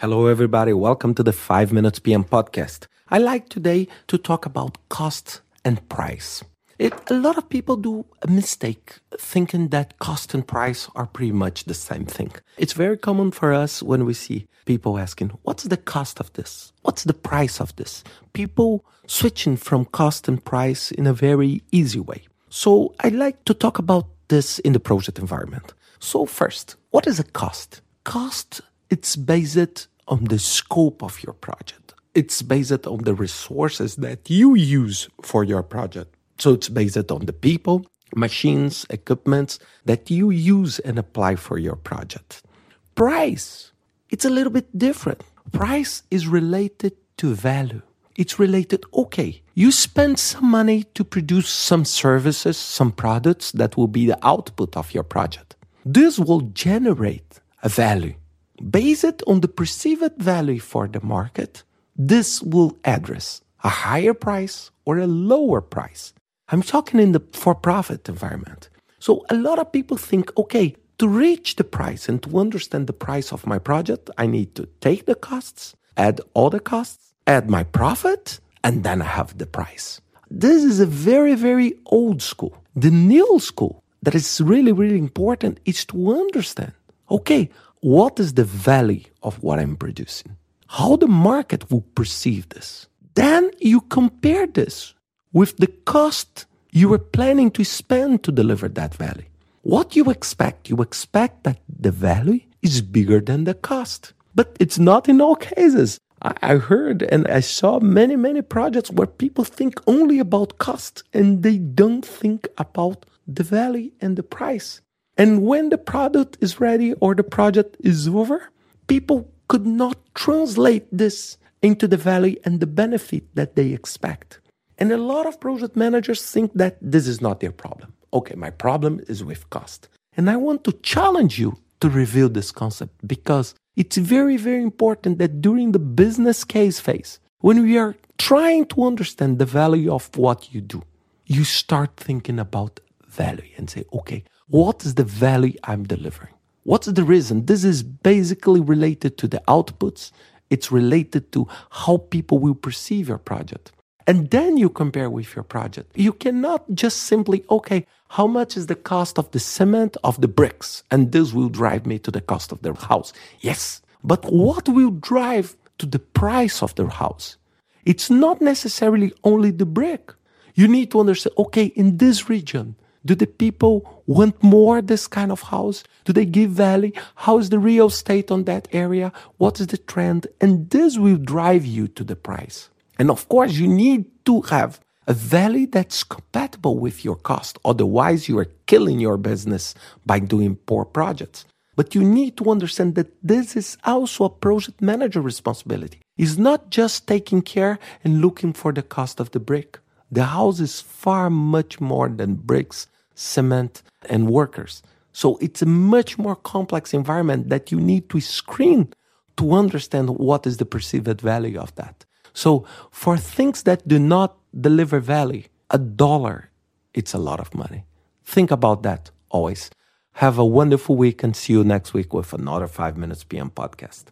Hello, everybody. Welcome to the 5 Minutes PM podcast. I like today to talk about cost and price. It, a lot of people do a mistake thinking that cost and price are pretty much the same thing. It's very common for us when we see people asking, What's the cost of this? What's the price of this? People switching from cost and price in a very easy way. So I like to talk about this in the project environment. So, first, what is a cost? Cost it's based on the scope of your project. It's based on the resources that you use for your project. So it's based on the people, machines, equipments that you use and apply for your project. Price, it's a little bit different. Price is related to value. It's related, okay, you spend some money to produce some services, some products that will be the output of your project. This will generate a value based on the perceived value for the market, this will address a higher price or a lower price. I'm talking in the for profit environment. So a lot of people think, okay, to reach the price and to understand the price of my project, I need to take the costs, add all the costs, add my profit, and then I have the price. This is a very, very old school. The new school that is really, really important is to understand, okay, what is the value of what I'm producing? How the market will perceive this. Then you compare this with the cost you are planning to spend to deliver that value. What you expect? You expect that the value is bigger than the cost. But it's not in all cases. I heard and I saw many, many projects where people think only about cost and they don't think about the value and the price. And when the product is ready or the project is over, people could not translate this into the value and the benefit that they expect. And a lot of project managers think that this is not their problem. Okay, my problem is with cost. And I want to challenge you to reveal this concept because it's very, very important that during the business case phase, when we are trying to understand the value of what you do, you start thinking about value and say, okay, what is the value I'm delivering? What's the reason? This is basically related to the outputs. It's related to how people will perceive your project. And then you compare with your project. You cannot just simply, okay, how much is the cost of the cement of the bricks? And this will drive me to the cost of the house. Yes. But what will drive to the price of the house? It's not necessarily only the brick. You need to understand, okay, in this region, do the people want more this kind of house? Do they give value? How is the real estate on that area? What is the trend? And this will drive you to the price. And of course, you need to have a value that's compatible with your cost. Otherwise, you are killing your business by doing poor projects. But you need to understand that this is also a project manager responsibility. It's not just taking care and looking for the cost of the brick. The house is far much more than bricks, cement, and workers. So it's a much more complex environment that you need to screen to understand what is the perceived value of that. So for things that do not deliver value, a dollar, it's a lot of money. Think about that always. Have a wonderful week and see you next week with another 5 Minutes PM podcast.